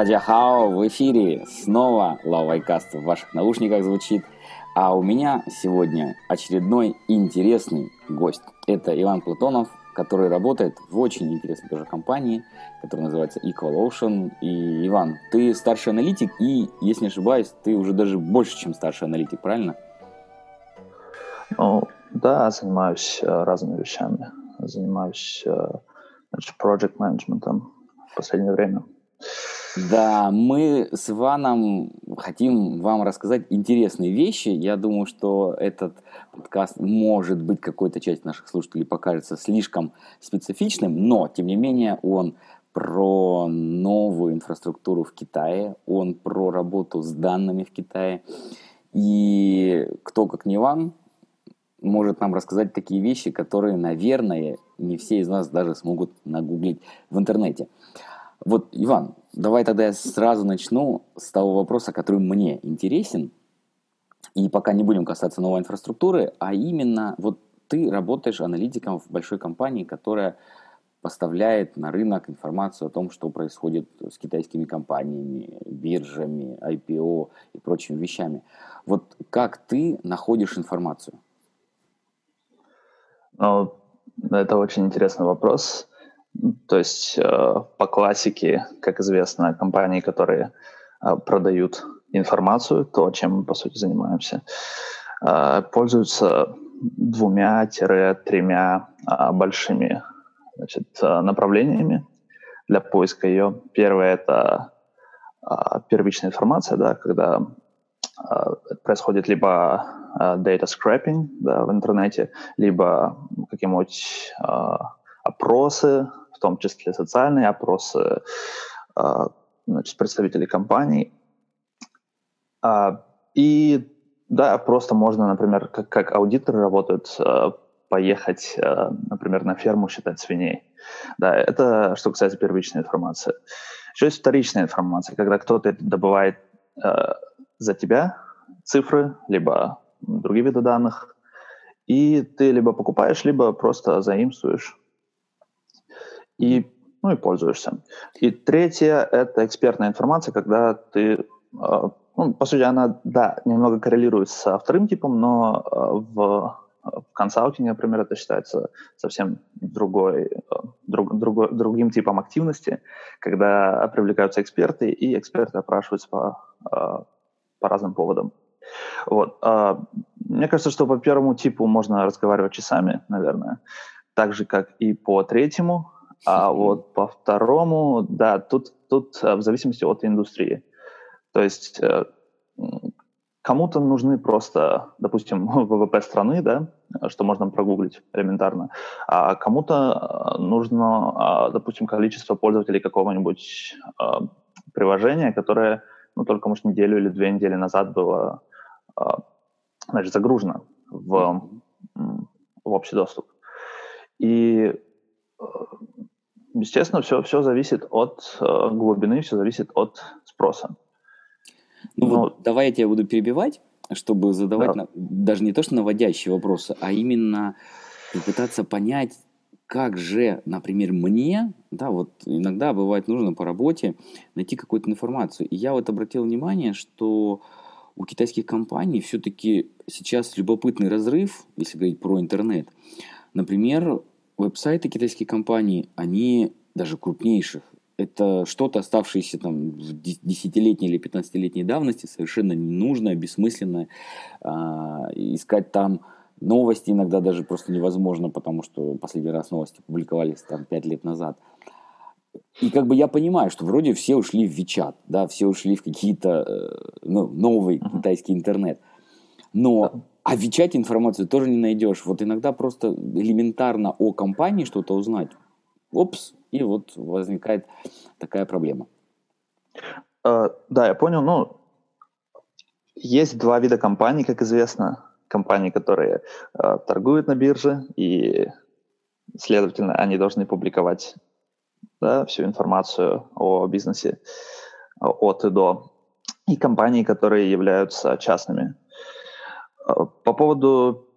Тадяхао в эфире. Снова Лавайкаст в ваших наушниках звучит. А у меня сегодня очередной интересный гость. Это Иван Платонов, который работает в очень интересной тоже компании, которая называется Equal Ocean. И, Иван, ты старший аналитик, и, если не ошибаюсь, ты уже даже больше, чем старший аналитик, правильно? Ну, да, занимаюсь э, разными вещами. Занимаюсь э, значит, project менеджментом в последнее время. Да, мы с Иваном хотим вам рассказать интересные вещи. Я думаю, что этот подкаст может быть какой-то часть наших слушателей покажется слишком специфичным, но, тем не менее, он про новую инфраструктуру в Китае, он про работу с данными в Китае. И кто, как не Иван, может нам рассказать такие вещи, которые, наверное, не все из нас даже смогут нагуглить в интернете. Вот, Иван, давай тогда я сразу начну с того вопроса, который мне интересен. И пока не будем касаться новой инфраструктуры, а именно, вот ты работаешь аналитиком в большой компании, которая поставляет на рынок информацию о том, что происходит с китайскими компаниями, биржами, IPO и прочими вещами. Вот как ты находишь информацию? Ну, это очень интересный вопрос. То есть э, по классике, как известно, компании, которые э, продают информацию, то, чем мы, по сути, занимаемся, э, пользуются двумя-тремя большими значит, направлениями для поиска ее. Первое – это первичная информация, да, когда происходит либо data scraping да, в интернете, либо какие-нибудь опросы, в том числе социальные опросы а, значит, представителей компаний. А, и да, просто можно, например, как, как аудиторы работают, а, поехать, например, на ферму считать свиней. Да, это что касается первичной информации. Еще есть вторичная информация, когда кто-то добывает за тебя цифры, либо другие виды данных, и ты либо покупаешь, либо просто заимствуешь и, ну, и пользуешься. И третье – это экспертная информация, когда ты, а, ну, по сути, она, да, немного коррелирует со вторым типом, но а, в в консалтинге, например, это считается совсем другой, а, друг, другой, другим типом активности, когда привлекаются эксперты, и эксперты опрашиваются по, по разным поводам. Вот. Мне кажется, что по первому типу можно разговаривать часами, наверное, так же, как и по третьему. А вот по второму, да, тут, тут э, в зависимости от индустрии. То есть э, кому-то нужны просто, допустим, ВВП страны, да, что можно прогуглить элементарно, а кому-то э, нужно, а, допустим, количество пользователей какого-нибудь приложения, которое, ну, только, может, неделю или две недели назад было, значит, загружено в, в общий доступ. И естественно, все, все зависит от э, глубины, все зависит от спроса. Ну Но... вот давай я тебя буду перебивать, чтобы задавать да. на, даже не то, что наводящие вопросы, а именно попытаться понять, как же, например, мне, да, вот иногда бывает нужно по работе найти какую-то информацию. И я вот обратил внимание, что у китайских компаний все-таки сейчас любопытный разрыв, если говорить про интернет. Например, веб-сайты китайских компаний, они даже крупнейших, это что-то оставшееся там в десятилетней или пятнадцатилетней давности, совершенно ненужное, бессмысленное. А, искать там новости иногда даже просто невозможно, потому что последний раз новости публиковались там пять лет назад. И как бы я понимаю, что вроде все ушли в Вичат, да, все ушли в какие-то э, ну, новый китайский интернет. Но а в информацию тоже не найдешь. Вот иногда просто элементарно о компании что-то узнать. Опс, и вот возникает такая проблема. Uh, да, я понял. Ну, есть два вида компаний, как известно. Компании, которые uh, торгуют на бирже, и, следовательно, они должны публиковать да, всю информацию о бизнесе от и до. И компании, которые являются частными по поводу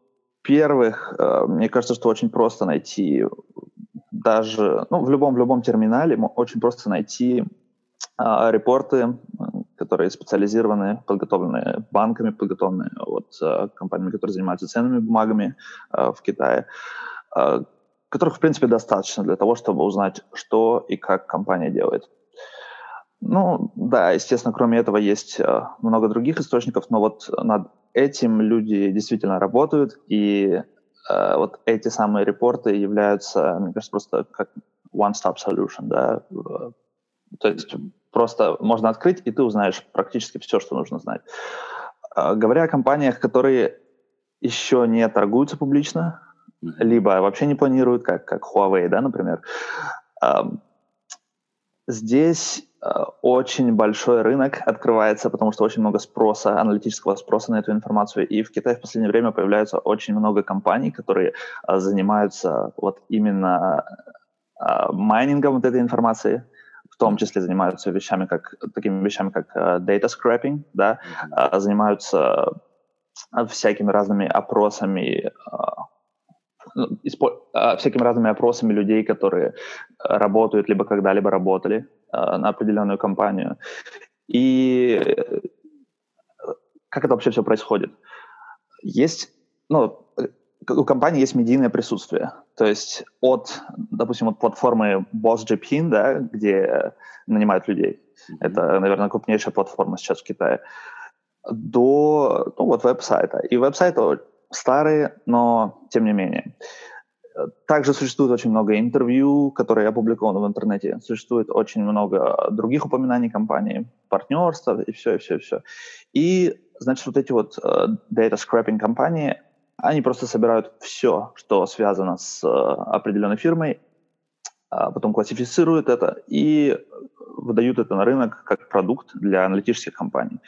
первых, э, мне кажется, что очень просто найти даже, ну, в любом, в любом терминале очень просто найти а, репорты, которые специализированы, подготовлены банками, подготовлены от а, компаниями, которые занимаются ценными бумагами в Китае, которых, в принципе, достаточно для того, чтобы узнать, что и как компания делает. Ну, да, естественно, кроме этого есть много других источников, но вот над этим люди действительно работают, и э, вот эти самые репорты являются, мне кажется, просто как one-stop solution, да, то есть просто можно открыть, и ты узнаешь практически все, что нужно знать. Э, говоря о компаниях, которые еще не торгуются публично, либо вообще не планируют, как, как Huawei, да, например, э, здесь очень большой рынок открывается, потому что очень много спроса, аналитического спроса на эту информацию. И в Китае в последнее время появляется очень много компаний, которые а, занимаются вот именно а, майнингом вот этой информации, в том числе занимаются вещами как, такими вещами, как data scrapping, да, mm-hmm. занимаются всякими разными опросами всякими разными опросами людей, которые работают либо когда-либо работали Э, на определенную компанию. И э, как это вообще все происходит? Есть, ну, у компании есть медийное присутствие. То есть от, допустим, от платформы BossJPin, да, где нанимают людей. Mm-hmm. Это, наверное, крупнейшая платформа сейчас в Китае. До, ну, вот веб-сайта. И веб-сайты старые, но тем не менее. Также существует очень много интервью, которые опубликованы в интернете. Существует очень много других упоминаний компании, партнерства и все, и все, и все. И, значит, вот эти вот uh, data scrapping компании, они просто собирают все, что связано с uh, определенной фирмой, а потом классифицируют это и выдают это на рынок как продукт для аналитических компаний.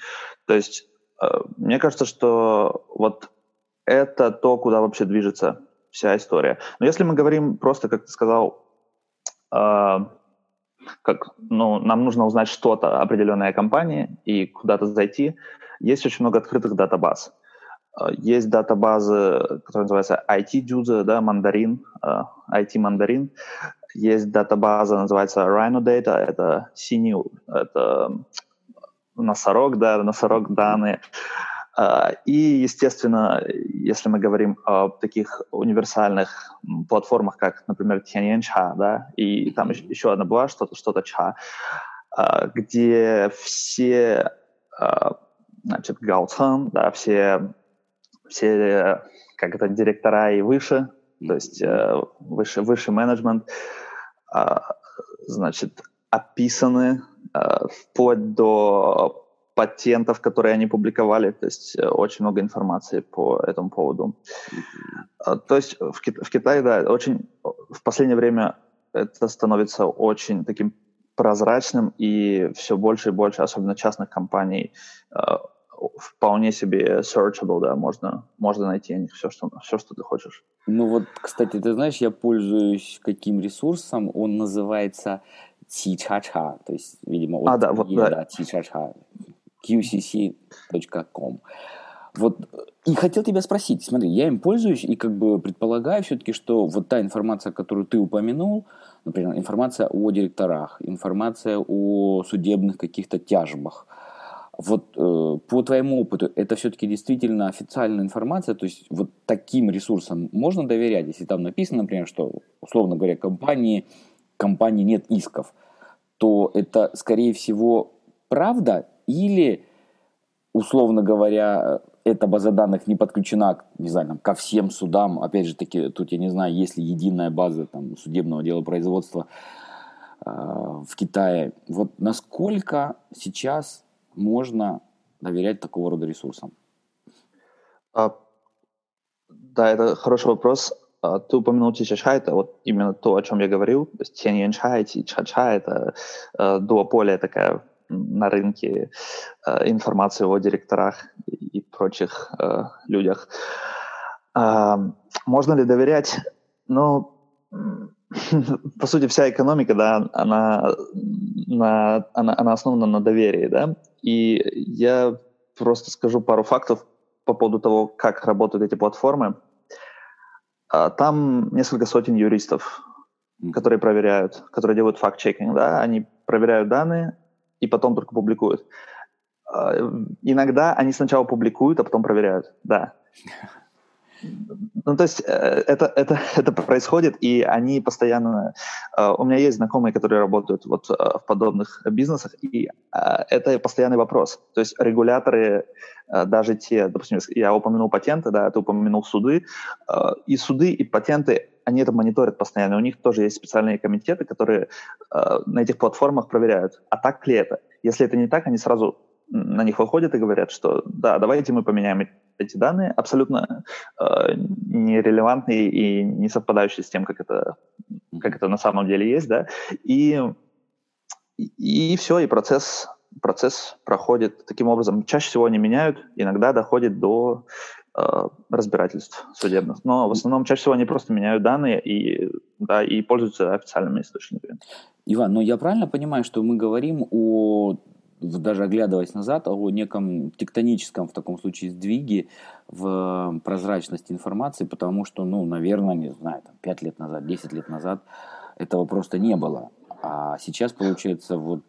То есть uh, мне кажется, что вот это то, куда вообще движется вся история. Но если мы говорим просто, как ты сказал, э, как, ну, нам нужно узнать что-то, определенная компания, и куда-то зайти, есть очень много открытых датабаз. А, есть датабазы, которые называются IT-Juice, да, Мандарин, IT-Мандарин. Есть датабаза, называется Rhino Data, это синий, это носорог, да, носорог данные. А, и, естественно, если мы говорим о таких универсальных платформах, как, например, Tianyancha, да, и там еще одна была, что-то, что-то Cha, а, где все, а, значит, гаоцан, да, все, все, как это, директора и выше, то есть э, выше, выше менеджмент, значит, описаны вплоть до патентов, которые они публиковали, то есть э, очень много информации по этому поводу. Mm-hmm. То есть в, в Китае, да, очень в последнее время это становится очень таким прозрачным, и все больше и больше, особенно частных компаний, э, вполне себе searchable, да, можно, можно найти о них все что, все, что ты хочешь. Ну вот, кстати, ты знаешь, я пользуюсь каким ресурсом, он называется Ти-Ча-Ча, то есть, видимо, от а, да, вот, да. Ти-Ча-Ча qcc.com. Вот, и хотел тебя спросить, смотри, я им пользуюсь и как бы предполагаю все-таки, что вот та информация, которую ты упомянул, например, информация о директорах, информация о судебных каких-то тяжбах, вот э, по твоему опыту, это все-таки действительно официальная информация, то есть вот таким ресурсам можно доверять, если там написано, например, что, условно говоря, компании, компании нет исков, то это, скорее всего, правда или, условно говоря, эта база данных не подключена, не знаю, там, ко всем судам. Опять же таки, тут я не знаю, есть ли единая база там, судебного дела производства э, в Китае. Вот насколько сейчас можно доверять такого рода ресурсам? А, да, это хороший вопрос. А, ты упомянул Чача, это вот именно то, о чем я говорил. То есть Тяньянча и Чача — это э, дуополия такая на рынке э, информацию о директорах и прочих э, людях. Э, можно ли доверять? Ну, по сути, вся экономика, да, она, на, она, она основана на доверии, да, и я просто скажу пару фактов по поводу того, как работают эти платформы. А, там несколько сотен юристов, которые проверяют, которые делают факт-чекинг, да, они проверяют данные, и потом только публикуют. Э, иногда они сначала публикуют, а потом проверяют, да. Ну, то есть э, это, это, это происходит, и они постоянно... Э, у меня есть знакомые, которые работают вот э, в подобных бизнесах, и это постоянный вопрос. То есть регуляторы, даже те, допустим, я упомянул патенты, да, ты упомянул суды, и суды, и патенты, они это мониторят постоянно. У них тоже есть специальные комитеты, которые на этих платформах проверяют, а так ли это. Если это не так, они сразу на них выходят и говорят, что да, давайте мы поменяем эти данные, абсолютно э, нерелевантные и не совпадающие с тем, как это, как это на самом деле есть, да, и, и, и все, и процесс, процесс проходит таким образом. Чаще всего они меняют, иногда доходит до э, разбирательств судебных, но в основном чаще всего они просто меняют данные и, да, и пользуются официальными источниками. Иван, но я правильно понимаю, что мы говорим о даже оглядываясь назад, о неком тектоническом в таком случае сдвиге в прозрачности информации, потому что, ну, наверное, не знаю, там, 5 лет назад, 10 лет назад этого просто не было. А сейчас, получается, вот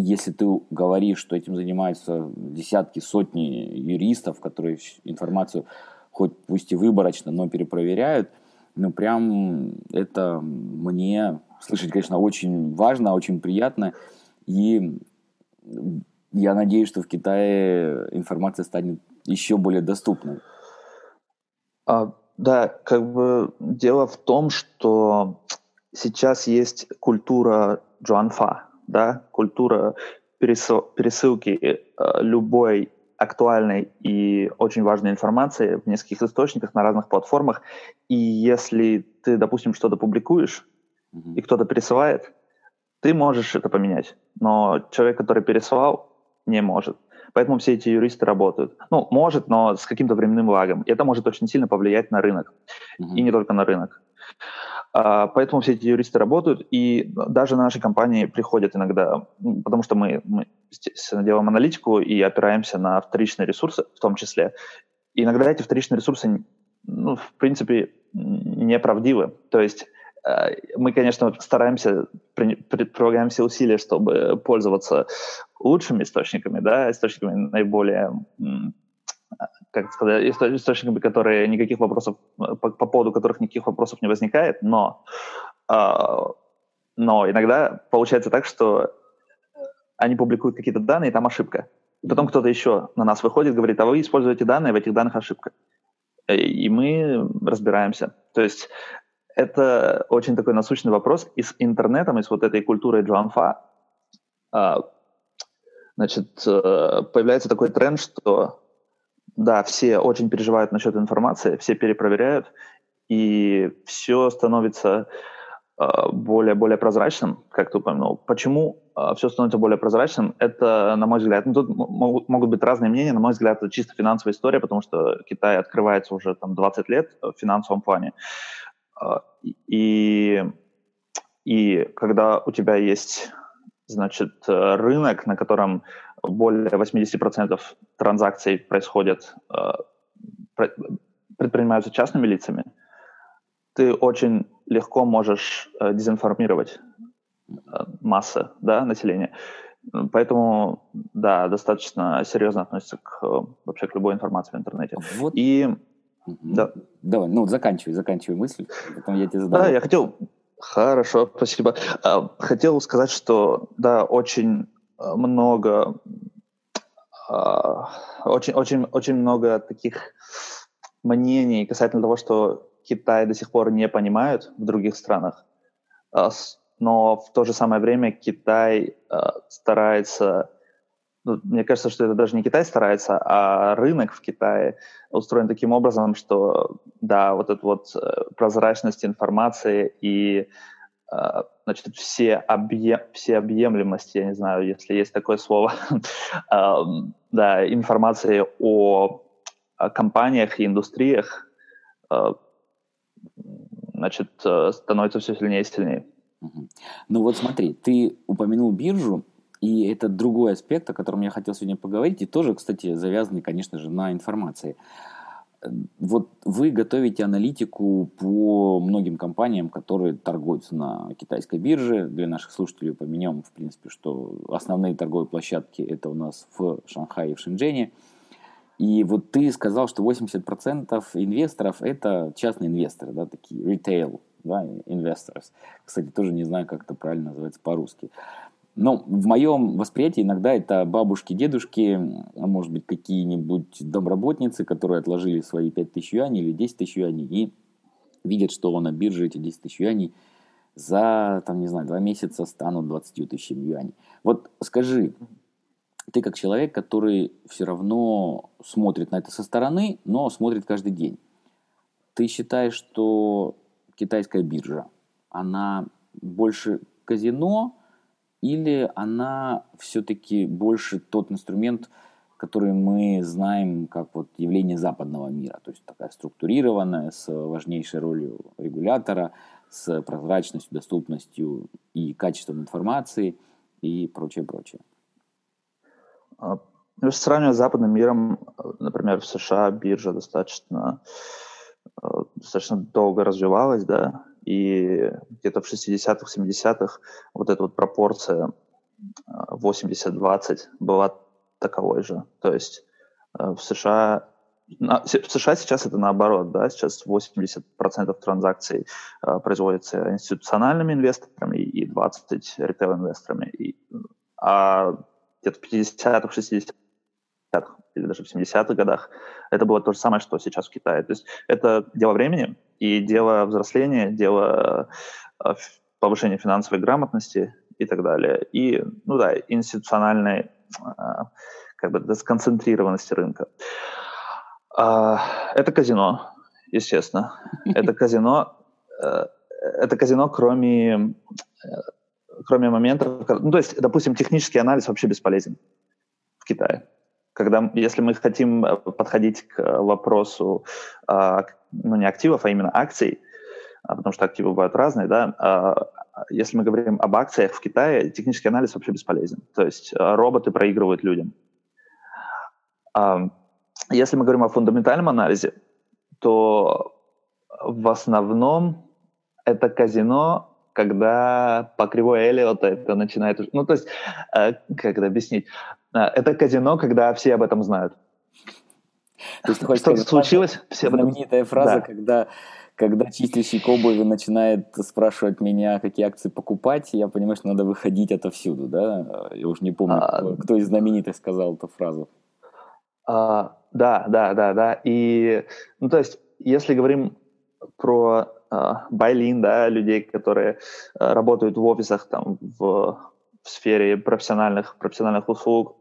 если ты говоришь, что этим занимаются десятки, сотни юристов, которые информацию хоть пусть и выборочно, но перепроверяют, ну прям это мне слышать, конечно, очень важно, очень приятно. И я надеюсь, что в Китае информация станет еще более доступной. А, да, как бы дело в том, что сейчас есть культура джуанфа, да, культура пересылки э, любой актуальной и очень важной информации в нескольких источниках на разных платформах. И если ты, допустим, что-то публикуешь, mm-hmm. и кто-то пересылает, ты можешь это поменять, но человек, который пересылал, не может. Поэтому все эти юристы работают. Ну, может, но с каким-то временным лагом. И это может очень сильно повлиять на рынок. Mm-hmm. И не только на рынок. А, поэтому все эти юристы работают, и даже наши компании приходят иногда, потому что мы, мы делаем аналитику и опираемся на вторичные ресурсы в том числе. И иногда эти вторичные ресурсы, ну, в принципе, неправдивы. То есть Э, мы, конечно, стараемся, прилагаем все усилия, чтобы пользоваться лучшими источниками, да, источниками наиболее, как сказать, источниками, которые никаких вопросов, по, по поводу которых никаких вопросов не возникает, но, а, но иногда получается так, что они публикуют какие-то данные, и там ошибка. И потом кто-то еще на нас выходит, говорит, а вы используете данные, в этих данных ошибка. И мы разбираемся. То есть это очень такой насущный вопрос. И с интернетом, и с вот этой культурой джуанфа, а, значит, э, появляется такой тренд, что да, все очень переживают насчет информации, все перепроверяют, и все становится более-более а, прозрачным, как ты упомянул. Почему а, все становится более прозрачным? Это, на мой взгляд, ну, тут могут, могут быть разные мнения, на мой взгляд, это чисто финансовая история, потому что Китай открывается уже там 20 лет в финансовом плане. А, и, и когда у тебя есть, значит, рынок, на котором более 80% транзакций происходят, а, предпринимаются частными лицами, ты очень легко можешь э, дезинформировать э, массы да, населения. Поэтому, да, достаточно серьезно относится к, вообще к любой информации в интернете. Вот. И да. Давай, ну заканчивай, заканчивай мысль, потом я тебе задам. Да, я хотел... Хорошо, спасибо. Хотел сказать, что, да, очень много а, очень, очень, очень много таких мнений касательно того, что Китай до сих пор не понимают в других странах, но в то же самое время Китай старается ну, мне кажется, что это даже не Китай старается, а рынок в Китае устроен таким образом, что, да, вот эта вот э, прозрачность информации и э, значит, все, объем, все объемлемости, я не знаю, если есть такое слово, да, информации о компаниях и индустриях, э, значит, становится все сильнее и сильнее. Ну вот смотри, ты упомянул биржу, и это другой аспект, о котором я хотел сегодня поговорить, и тоже, кстати, завязанный, конечно же, на информации. Вот вы готовите аналитику по многим компаниям, которые торгуются на китайской бирже. Для наших слушателей поменяем, в принципе, что основные торговые площадки это у нас в Шанхае и в Шэньчжэне. И вот ты сказал, что 80% инвесторов это частные инвесторы, да, такие retail да, investors. Кстати, тоже не знаю, как это правильно называется по-русски. Но в моем восприятии иногда это бабушки, дедушки, а может быть какие-нибудь домработницы, которые отложили свои 5 тысяч юаней или 10 тысяч юаней и видят, что на бирже эти 10 тысяч юаней за, там, не знаю, два месяца станут 20 тысячами юаней. Вот скажи, ты как человек, который все равно смотрит на это со стороны, но смотрит каждый день. Ты считаешь, что китайская биржа, она больше казино, или она все-таки больше тот инструмент, который мы знаем как вот явление западного мира, то есть такая структурированная, с важнейшей ролью регулятора, с прозрачностью, доступностью и качеством информации и прочее, прочее. А, ну, если сравнивать с западным миром, например, в США биржа достаточно, э, достаточно долго развивалась, да, и где-то в 60-х, 70-х вот эта вот пропорция 80-20 э, была таковой же. То есть э, в США в США сейчас это наоборот, да, сейчас 80% транзакций э, производится институциональными инвесторами и 20 ритейл-инвесторами. А где-то в 50-х, 60-х или даже в 70-х годах это было то же самое, что сейчас в Китае. То есть это дело времени, и дело взросления, дело э, повышения финансовой грамотности и так далее. И, ну да, институциональной э, как бы сконцентрированности рынка. А, это казино, естественно. Это казино, э, это казино, кроме, кроме моментов... Ну, то есть, допустим, технический анализ вообще бесполезен в Китае. Когда, если мы хотим подходить к вопросу а, ну, не активов, а именно акций, а, потому что активы бывают разные, да, а, если мы говорим об акциях в Китае, технический анализ вообще бесполезен. То есть а, роботы проигрывают людям. Если мы говорим о фундаментальном анализе, то в основном это казино, когда по кривой Эллиота это начинает... Ну, то есть, как это объяснить? Это казино, когда все об этом знают. То есть, что случилось? Все знаменитая фраза, да. когда когда чистильщик обуви начинает спрашивать меня, какие акции покупать, я понимаю, что надо выходить отовсюду, да? Я уже не помню, а, кто, кто из знаменитых сказал эту фразу. А, да, да, да, да. И, ну, то есть, если говорим про а, байлин, да, людей, которые а, работают в офисах, там, в, в сфере профессиональных, профессиональных услуг,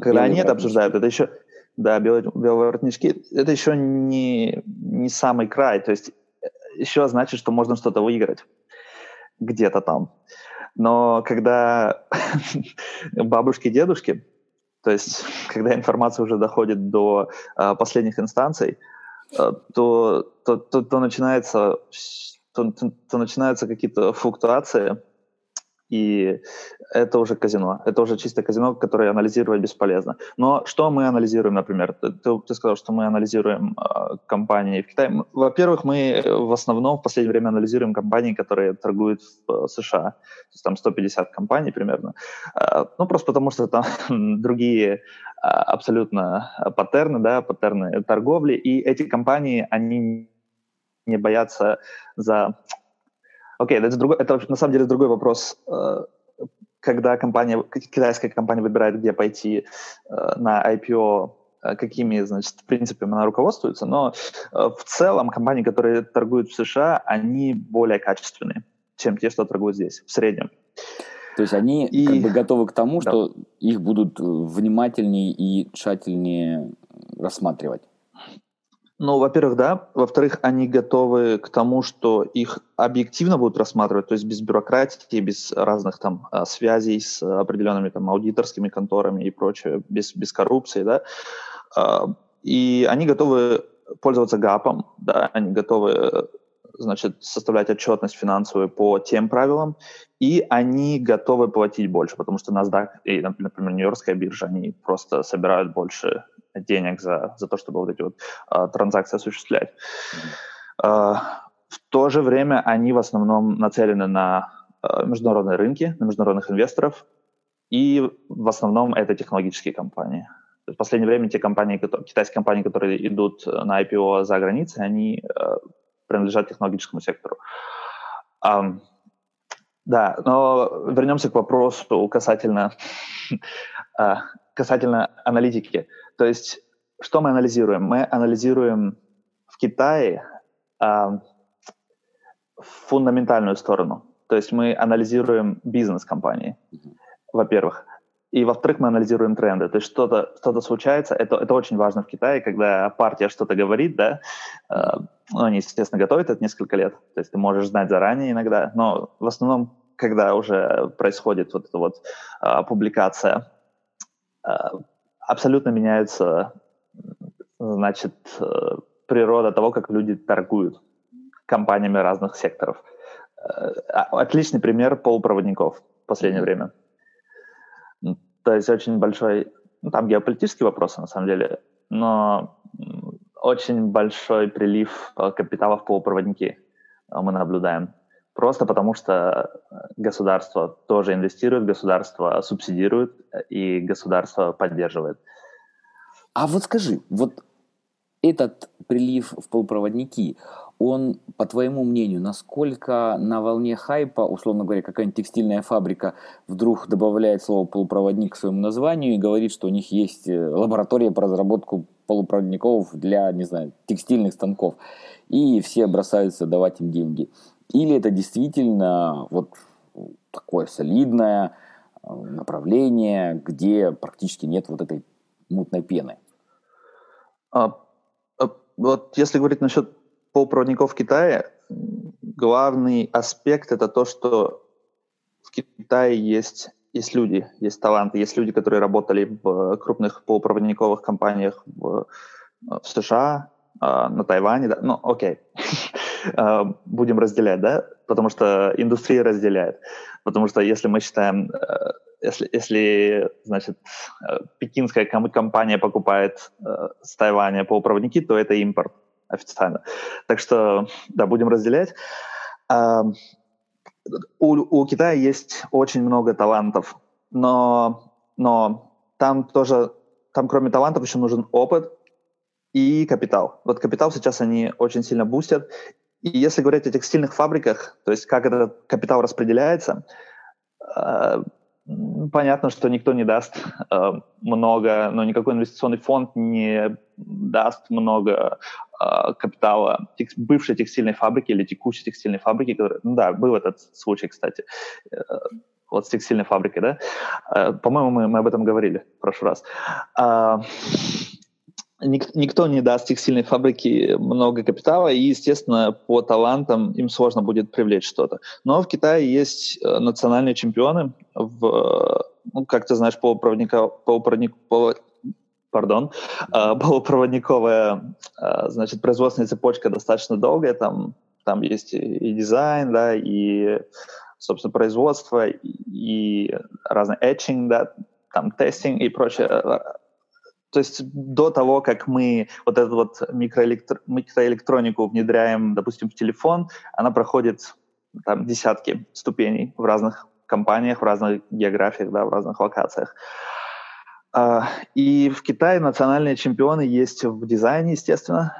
когда они это обсуждают, это еще, да, белые, белые воротнички, это еще не, не самый край, то есть э, еще значит, что можно что-то выиграть где-то там. Но когда бабушки, дедушки, то есть когда информация уже доходит до э, последних инстанций, э, то, то, то, то начинается то, то, то начинаются какие-то флуктуации, и это уже казино. Это уже чисто казино, которое анализировать бесполезно. Но что мы анализируем, например? Ты, ты сказал, что мы анализируем э, компании в Китае. Во-первых, мы в основном в последнее время анализируем компании, которые торгуют в э, США. То есть там 150 компаний примерно. Э, ну, просто потому что там другие э, абсолютно паттерны, да, паттерны торговли. И эти компании, они не боятся за Окей, okay, это, другой, это на самом деле другой вопрос. Э, когда компания, китайская компания выбирает, где пойти э, на IPO, э, какими, значит, принципами она руководствуется, но в целом компании, которые торгуют в США, они более качественные, чем те, что торгуют здесь, в среднем. То есть они и... как бы готовы к тому, да. что их будут внимательнее и тщательнее рассматривать. Ну, во-первых, да. Во-вторых, они готовы к тому, что их объективно будут рассматривать, то есть без бюрократии, без разных там а, связей с определенными там аудиторскими конторами и прочее, без, без коррупции, да. А, и они готовы пользоваться ГАПом, да, они готовы значит, составлять отчетность финансовую по тем правилам, и они готовы платить больше, потому что NASDAQ и, например, Нью-Йоркская биржа, они просто собирают больше денег за, за то, чтобы вот эти вот а, транзакции осуществлять. Mm-hmm. В то же время они в основном нацелены на международные рынки, на международных инвесторов, и в основном это технологические компании. В последнее время те компании, которые, китайские компании, которые идут на IPO за границей, они принадлежат технологическому сектору. Um, да, но вернемся к вопросу касательно, а, касательно аналитики. То есть, что мы анализируем? Мы анализируем в Китае а, фундаментальную сторону. То есть мы анализируем бизнес компании, во-первых. И, во-вторых, мы анализируем тренды. То есть что-то что случается. Это, это очень важно в Китае, когда партия что-то говорит, да, э, ну, они, естественно, готовят это несколько лет. То есть ты можешь знать заранее иногда, но в основном, когда уже происходит вот эта вот э, публикация, э, абсолютно меняется, значит, э, природа того, как люди торгуют компаниями разных секторов. Э, отличный пример полупроводников в последнее время. То есть очень большой, ну, там геополитические вопросы на самом деле, но очень большой прилив э, капитала в полупроводники э, мы наблюдаем. Просто потому что государство тоже инвестирует, государство субсидирует и государство поддерживает. А вот скажи, вот этот прилив в полупроводники, он, по твоему мнению, насколько на волне хайпа, условно говоря, какая-нибудь текстильная фабрика вдруг добавляет слово полупроводник к своему названию и говорит, что у них есть э, лаборатория по разработку полупроводников для, не знаю, текстильных станков, и все бросаются давать им деньги. Или это действительно вот такое солидное э, направление, где практически нет вот этой мутной пены? Вот если говорить насчет полупроводников в Китае главный аспект это то, что в Китае есть, есть люди, есть таланты, есть люди, которые работали в крупных полупроводниковых компаниях в, в США, а, на Тайване, да, ну окей, а, будем разделять, да, потому что индустрия разделяет, потому что если мы считаем, э, если, если значит, э, пекинская компания покупает э, с Тайваня полупроводники, то это импорт, официально. Так что, да, будем разделять. А, у, у Китая есть очень много талантов, но, но там тоже, там кроме талантов еще нужен опыт и капитал. Вот капитал сейчас они очень сильно бустят. И если говорить о текстильных фабриках, то есть как этот капитал распределяется, а, понятно, что никто не даст э, много, но никакой инвестиционный фонд не даст много э, капитала тех, бывшей текстильной фабрики или текущей текстильной фабрики, которая, ну да, был этот случай, кстати, э, вот с текстильной фабрикой, да, э, по-моему, мы, мы об этом говорили в прошлый раз. Э, ник, никто не даст текстильной фабрике много капитала, и, естественно, по талантам им сложно будет привлечь что-то. Но в Китае есть э, национальные чемпионы в, ну, как ты знаешь, полупроводника, полупроводник, полу, пардон, э, полупроводниковая, э, значит, производственная цепочка достаточно долгая, там, там есть и дизайн, да, и, собственно, производство, и, и разный etching, да, там, тестинг и прочее то есть до того, как мы вот эту вот микроэлектро- микроэлектронику внедряем, допустим, в телефон, она проходит там десятки ступеней в разных компаниях, в разных географиях, да, в разных локациях. А, и в Китае национальные чемпионы есть в дизайне, естественно.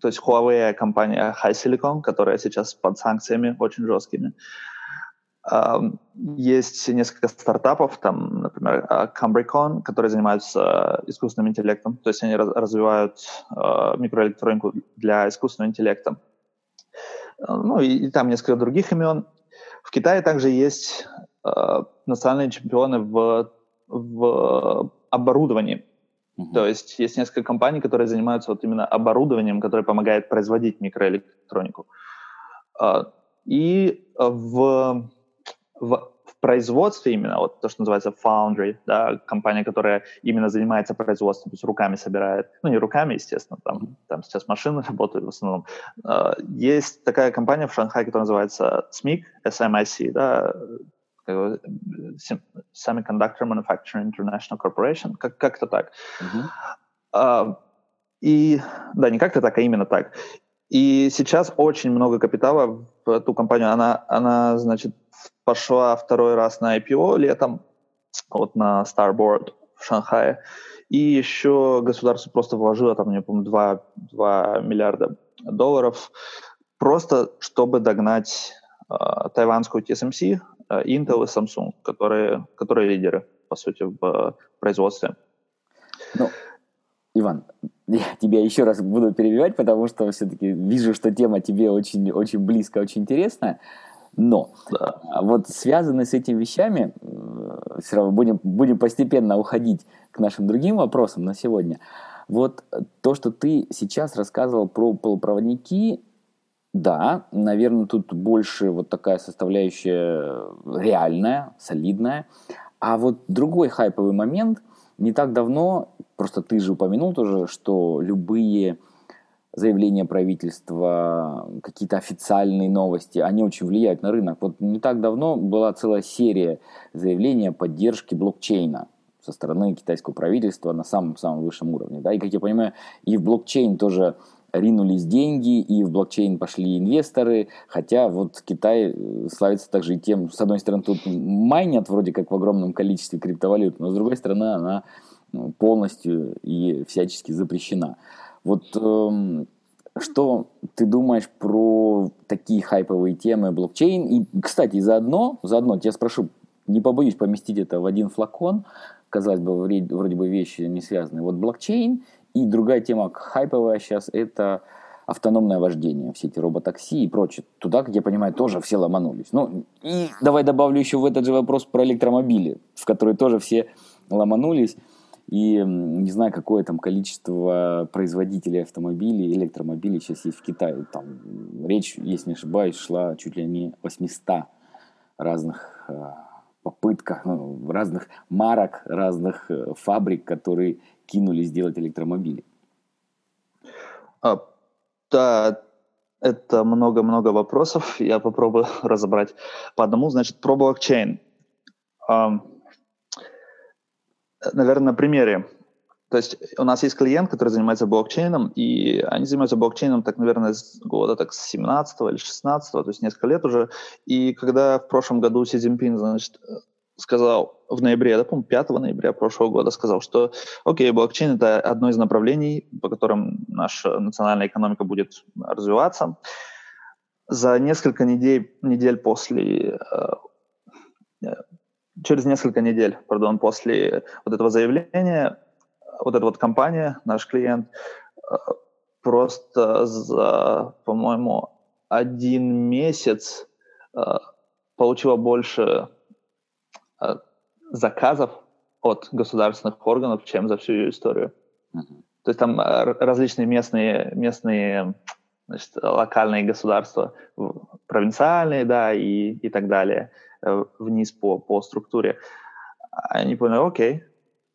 То есть Huawei компания High Silicon, которая сейчас под санкциями очень жесткими. Есть несколько стартапов, там, например, а, Cambricon, которые занимаются искусственным интеллектом, то есть они развивают а, микроэлектронику для искусственного интеллекта. Ну и, и там несколько других имен. В Китае также есть э, национальные чемпионы в, в оборудовании. Mm-hmm. То есть есть несколько компаний, которые занимаются вот именно оборудованием, которое помогает производить микроэлектронику. Э, и в в, в производстве именно, вот то, что называется foundry, да, компания, которая именно занимается производством, то есть руками собирает, ну не руками, естественно, там, там сейчас машины работают в основном. Uh, есть такая компания в Шанхае, которая называется SMIC, SMIC, да, Semiconductor Manufacturing International Corporation, как- как-то так. Uh-huh. А, и да, не как-то так, а именно так. И сейчас очень много капитала в эту компанию. Она, она значит, пошла второй раз на IPO летом, вот на Starboard в Шанхае. И еще государство просто вложило там, я помню, 2, 2 миллиарда долларов, просто чтобы догнать э, тайванскую TSMC, э, Intel и Samsung, которые, которые лидеры, по сути, в э, производстве. Ну, Иван, я тебя еще раз буду перебивать, потому что все-таки вижу, что тема тебе очень, очень близко, очень интересная. Но да. вот связанные с этими вещами, э, все равно будем, будем постепенно уходить к нашим другим вопросам на сегодня. Вот то, что ты сейчас рассказывал про полупроводники, да, наверное, тут больше вот такая составляющая реальная, солидная. А вот другой хайповый момент, не так давно, просто ты же упомянул тоже, что любые заявления правительства, какие-то официальные новости, они очень влияют на рынок. Вот не так давно была целая серия заявлений о поддержке блокчейна со стороны китайского правительства на самом-самом высшем уровне. Да? И, как я понимаю, и в блокчейн тоже ринулись деньги, и в блокчейн пошли инвесторы, хотя вот Китай э, славится также и тем, с одной стороны, тут майнят вроде как в огромном количестве криптовалют, но с другой стороны, она ну, полностью и всячески запрещена. Вот эм, что ты думаешь про такие хайповые темы блокчейн? И, кстати, заодно, заодно тебя спрошу, не побоюсь поместить это в один флакон, казалось бы, вроде бы вещи не связаны. Вот блокчейн и другая тема хайповая сейчас – это автономное вождение, все эти роботакси и прочее. Туда, как я понимаю, тоже все ломанулись. Ну, и давай добавлю еще в этот же вопрос про электромобили, в который тоже все ломанулись. И не знаю, какое там количество производителей автомобилей, электромобилей сейчас есть в Китае. Там речь, если не ошибаюсь, шла чуть ли не 800 разных э, попытках, ну, разных марок, разных э, фабрик, которые кинулись делать электромобили. А, да, это много-много вопросов. Я попробую разобрать по одному. Значит, про блокчейн. Um, наверное, на примере. То есть у нас есть клиент, который занимается блокчейном, и они занимаются блокчейном, так, наверное, с года так, с 17 или 16 то есть несколько лет уже. И когда в прошлом году Си Цзиньпин, значит, сказал в ноябре, я помню, 5 ноября прошлого года сказал, что окей, блокчейн — это одно из направлений, по которым наша национальная экономика будет развиваться. За несколько недель, недель после э, через несколько недель, пардон, после вот этого заявления, вот эта вот компания, наш клиент, э, просто за, по-моему, один месяц э, получила больше э, заказов от государственных органов, чем за всю ее историю. Mm-hmm. То есть там различные местные, местные значит, локальные государства, провинциальные, да, и, и так далее – Э, вниз по, по структуре. Они поняли, окей,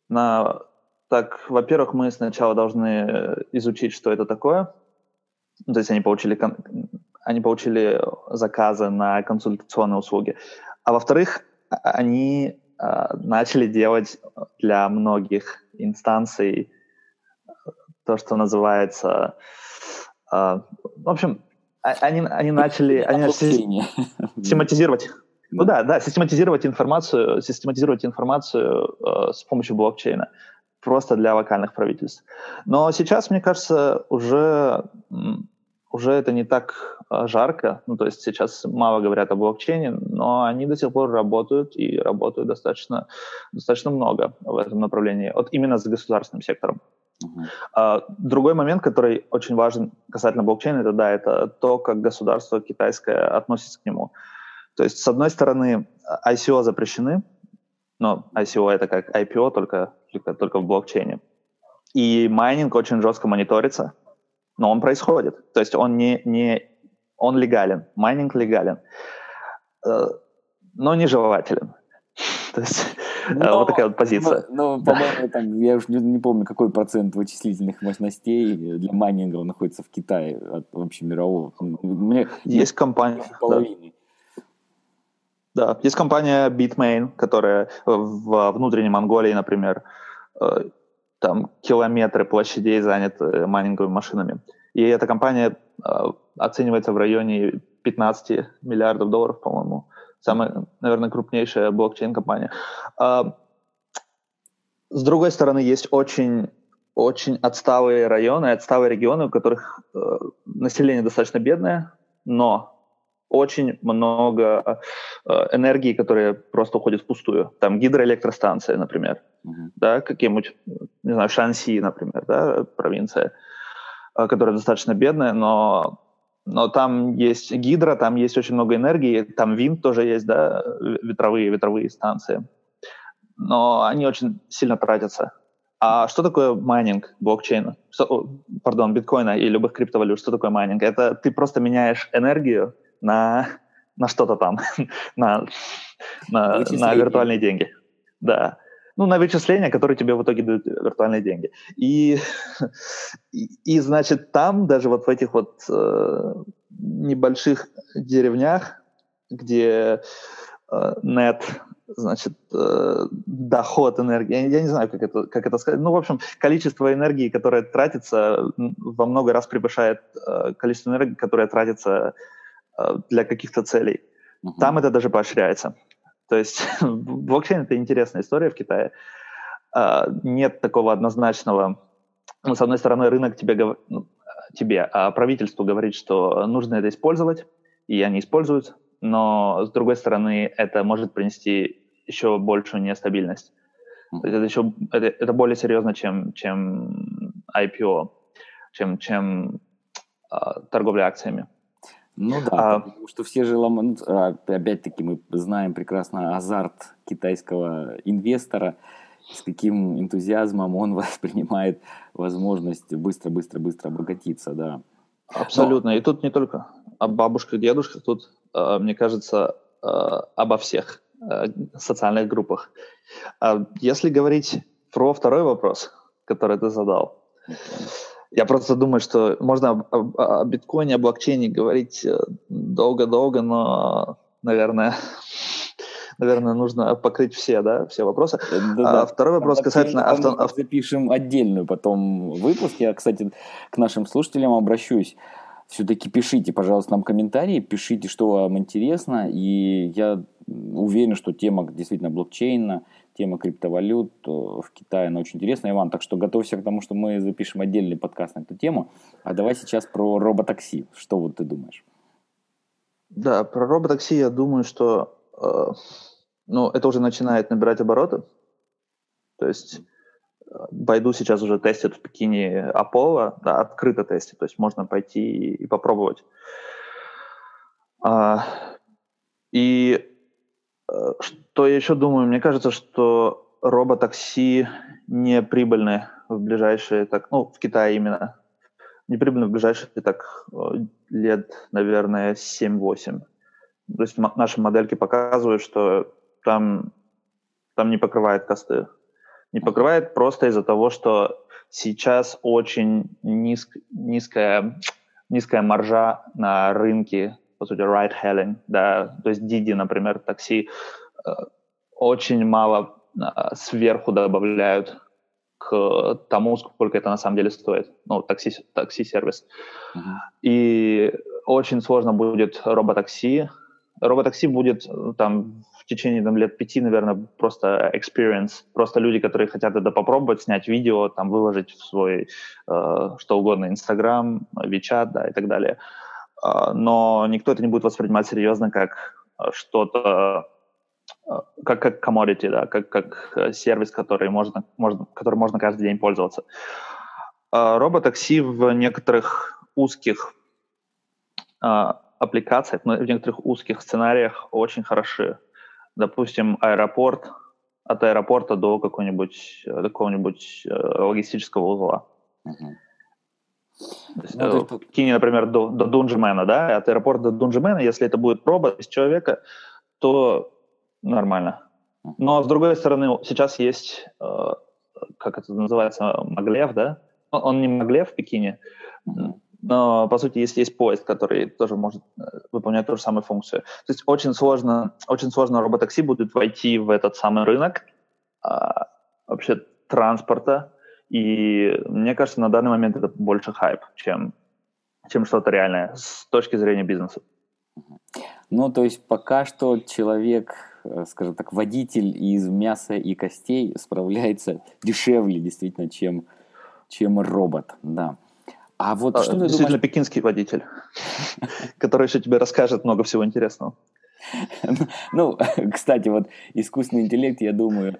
на, так, во-первых, мы сначала должны изучить, что это такое. То есть они получили, они получили заказы на консультационные услуги. А во-вторых, они э, начали делать для многих инстанций то, что называется... Э, в общем, а, они, они начали, они систематизировать. Ну да, да, систематизировать информацию, систематизировать информацию э, с помощью блокчейна просто для локальных правительств. Но сейчас, мне кажется, уже, уже это не так э, жарко. Ну, то есть сейчас мало говорят о блокчейне, но они до сих пор работают и работают достаточно, достаточно много в этом направлении, вот именно с государственным сектором. Uh-huh. Другой момент, который очень важен касательно блокчейна, это да, это то, как государство китайское относится к нему. То есть, с одной стороны, ICO запрещены, но ICO это как IPO, только, только, только в блокчейне. И майнинг очень жестко мониторится, но он происходит. То есть он не, не он легален, майнинг легален, э, но нежелателен. То есть э, но, вот такая вот позиция. Ну, по-моему, там, я уже не, не помню, какой процент вычислительных мощностей для майнинга находится в Китае от вообще мирового. Мне, есть компания. Половины. Да. Да, есть компания Bitmain, которая в внутренней Монголии, например, э, там километры площадей заняты майнинговыми машинами. И эта компания оценивается в районе 15 миллиардов долларов, по-моему. Самая, наверное, крупнейшая блокчейн-компания. С другой стороны, есть очень, очень отсталые районы, отсталые регионы, у которых э, население достаточно бедное, но очень много э, энергии, которая просто уходит впустую. Там гидроэлектростанция, например, uh-huh. да, какие-нибудь, не знаю, Шанси, например, да, провинция, э, которая достаточно бедная, но но там есть гидро, там есть очень много энергии, там винт тоже есть, да, ветровые, ветровые станции но они очень сильно тратятся. А что такое майнинг блокчейна? Что, пардон, биткоина и любых криптовалют? Что такое майнинг? Это ты просто меняешь энергию на, на что-то там, на, на, на виртуальные деньги. Да. Ну, на вычисления, которые тебе в итоге дают виртуальные деньги. И, и, и значит, там даже вот в этих вот э, небольших деревнях, где э, нет значит, э, доход энергии. Я, я не знаю, как это, как это сказать. Ну, в общем, количество энергии, которое тратится, во много раз превышает э, количество энергии, которое тратится для каких-то целей. Uh-huh. Там это даже поощряется. То есть блокчейн — это интересная история в Китае. Э, нет такого однозначного... Ну, с одной стороны, рынок тебе, ну, тебе а правительству говорит, что нужно это использовать, и они используют но с другой стороны это может принести еще большую нестабильность. Есть это еще это, это более серьезно, чем чем IPO, чем чем э, торговля акциями. Ну да, а, потому что все же ломанут, а, опять-таки мы знаем прекрасно азарт китайского инвестора, с каким энтузиазмом он воспринимает возможность быстро-быстро-быстро обогатиться, да. Абсолютно. Но... И тут не только о бабушках, дедушках, тут, э, мне кажется, э, обо всех социальных группах. А если говорить про второй вопрос, который ты задал, я просто думаю, что можно о, о, о биткоине, о блокчейне говорить долго-долго, но, наверное, наверное, нужно покрыть все, да, все вопросы. Да, а второй вопрос а касательно... Авто... Запишем отдельную потом выпуск. Я, кстати, к нашим слушателям обращусь. Все-таки пишите, пожалуйста, нам комментарии, пишите, что вам интересно, и я уверен, что тема действительно блокчейна, тема криптовалют э, в Китае, она очень интересна, Иван, так что готовься к тому, что мы запишем отдельный подкаст на эту тему. А давай сейчас про роботакси. Что вот ты думаешь? Да, про роботакси я думаю, что э, ну, это уже начинает набирать обороты. То есть Байду сейчас уже тестит в Пекине Apollo, да, открыто тестит, то есть можно пойти и, и попробовать. А, и э, что я еще думаю, мне кажется, что роботакси не прибыльны в ближайшие, так, ну, в Китае именно, не прибыльны в ближайшие так лет, наверное, 7-8. То есть наши модельки показывают, что там, там не покрывает косты. Не покрывает просто из-за того, что сейчас очень низк, низкая, низкая маржа на рынке, по сути, ride-hailing, да, то есть Didi, например, такси, э, очень мало э, сверху добавляют к тому, сколько это на самом деле стоит, ну, такси, такси-сервис. Uh-huh. И очень сложно будет роботакси. Роботакси будет э, там в течение там, лет пяти, наверное, просто experience, просто люди, которые хотят это попробовать, снять видео, там, выложить в свой э, что угодно, Инстаграм, WeChat, да, и так далее. Э, но никто это не будет воспринимать серьезно как э, что-то, э, как, как commodity, да, как, как э, сервис, который можно, можно, который можно каждый день пользоваться. Роботакси в некоторых узких аппликациях, в некоторых узких сценариях очень хороши допустим, аэропорт, от аэропорта до какого-нибудь какого-нибудь э, логистического узла. Uh-huh. Ну, э, есть... Кине, например, до, до Дунджимена, да, от аэропорта до Дунджимена, если это будет робот из человека, то нормально. Но, с другой стороны, сейчас есть, э, как это называется, Маглев, да? Он не Маглев в Пекине, но, по сути, есть, есть поезд, который тоже может э, выполнять ту же самую функцию. То есть очень сложно, очень сложно роботакси будет войти в этот самый рынок а, вообще транспорта И мне кажется, на данный момент это больше хайп, чем, чем что-то реальное с точки зрения бизнеса. Ну, то есть пока что человек, э, скажем так, водитель из мяса и костей справляется дешевле, действительно, чем, чем робот, да. А вот а, что ты Действительно, думаешь... пекинский водитель, который еще тебе расскажет много всего интересного. Ну, кстати, вот искусственный интеллект, я думаю,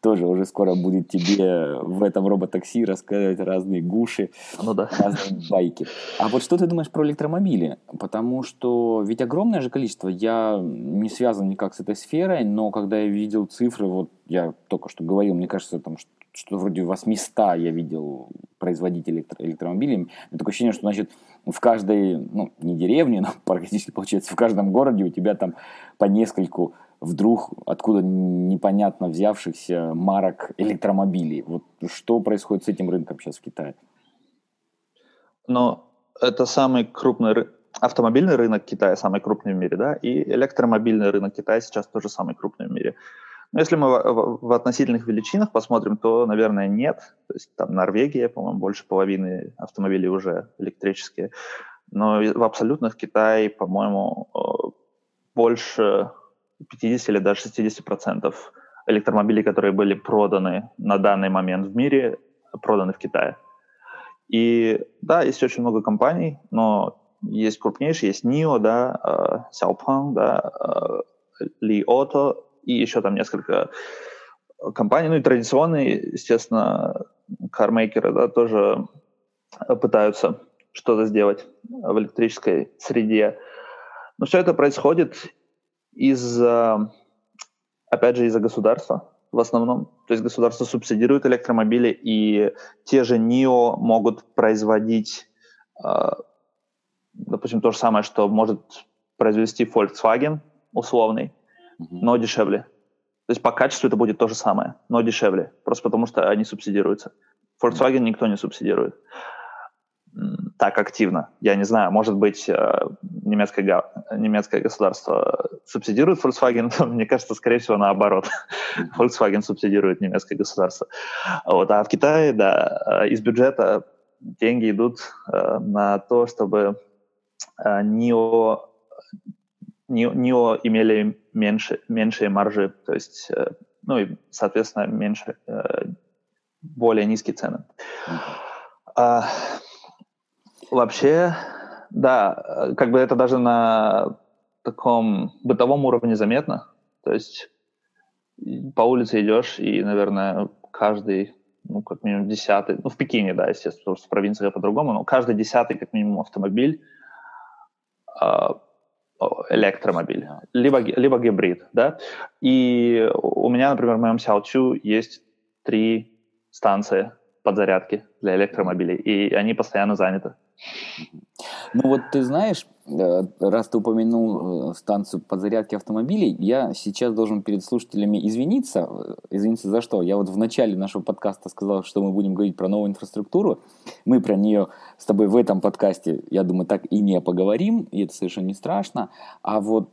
тоже уже скоро будет тебе в этом роботакси рассказывать разные гуши, ну, да. разные байки. А вот что ты думаешь про электромобили? Потому что ведь огромное же количество, я не связан никак с этой сферой, но когда я видел цифры, вот я только что говорил, мне кажется, там что вроде 800 я видел производителей электро- электромобилей. Меня такое ощущение, что, значит, в каждой, ну, не деревне, но практически, получается, в каждом городе у тебя там по нескольку вдруг откуда непонятно взявшихся марок электромобилей. Вот что происходит с этим рынком сейчас в Китае? Но это самый крупный рынок. Автомобильный рынок Китая самый крупный в мире, да, и электромобильный рынок Китая сейчас тоже самый крупный в мире. Но если мы в, в, в относительных величинах посмотрим, то, наверное, нет. То есть там Норвегия, по-моему, больше половины автомобилей уже электрические. Но в абсолютных Китай, по-моему, э, больше 50 или даже 60 процентов электромобилей, которые были проданы на данный момент в мире, проданы в Китае. И да, есть очень много компаний, но есть крупнейшие, есть NIO, да, Xiaopeng, да, Li Auto и еще там несколько компаний, ну и традиционные, естественно, кармейкеры, да, тоже пытаются что-то сделать в электрической среде. Но все это происходит из-за, опять же, из-за государства в основном. То есть государство субсидирует электромобили, и те же NIO могут производить, э, допустим, то же самое, что может произвести Volkswagen условный, mm-hmm. но дешевле. То есть по качеству это будет то же самое, но дешевле, просто потому что они субсидируются. Volkswagen mm-hmm. никто не субсидирует так активно. Я не знаю, может быть, э, немецкое, немецкое государство субсидирует Volkswagen, мне кажется, скорее всего, наоборот. Volkswagen субсидирует немецкое государство. Вот, а в Китае, да, э, из бюджета деньги идут э, на то, чтобы НИО, НИО, НИО имели меньше, меньшие маржи, то есть, ну и, соответственно, меньше, более низкие цены. Mm-hmm. Вообще, да, как бы это даже на таком бытовом уровне заметно. То есть по улице идешь, и, наверное, каждый, ну, как минимум десятый, ну, в Пекине, да, естественно, потому что в провинции по-другому, но каждый десятый, как минимум, автомобиль э, электромобиль, либо, либо гибрид, да. И у меня, например, в моем Сяочу есть три станции подзарядки для электромобилей, и они постоянно заняты. Ну вот ты знаешь, э, раз ты упомянул э, станцию подзарядки автомобилей, я сейчас должен перед слушателями извиниться. Э, извиниться за что? Я вот в начале нашего подкаста сказал, что мы будем говорить про новую инфраструктуру. Мы про нее с тобой в этом подкасте, я думаю, так и не поговорим, и это совершенно не страшно. А вот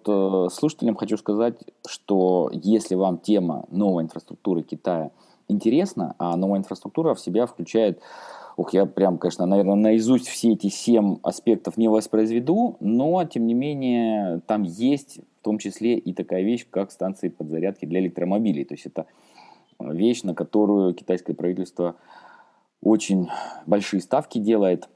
слушателям хочу сказать, что если вам тема новой инфраструктуры Китая интересна, а новая инфраструктура в себя включает Ух, я прям, конечно, наверное, наизусть все эти семь аспектов не воспроизведу, но, тем не менее, там есть в том числе и такая вещь, как станции подзарядки для электромобилей. То есть это э, вещь, на которую китайское правительство очень большие ставки делает.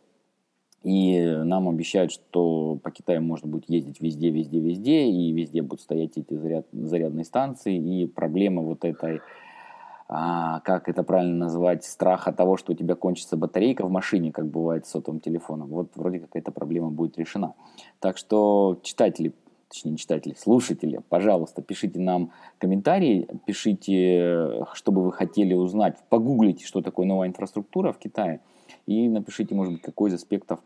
И нам обещают, что по Китаю можно будет ездить везде, везде, везде, и везде будут стоять эти заряд, зарядные станции, и проблема вот этой а, как это правильно назвать, страха того, что у тебя кончится батарейка в машине, как бывает с сотовым телефоном. Вот вроде как эта проблема будет решена. Так что читатели, точнее не читатели, слушатели, пожалуйста, пишите нам комментарии, пишите, что бы вы хотели узнать, погуглите, что такое новая инфраструктура в Китае, и напишите, может быть, какой из аспектов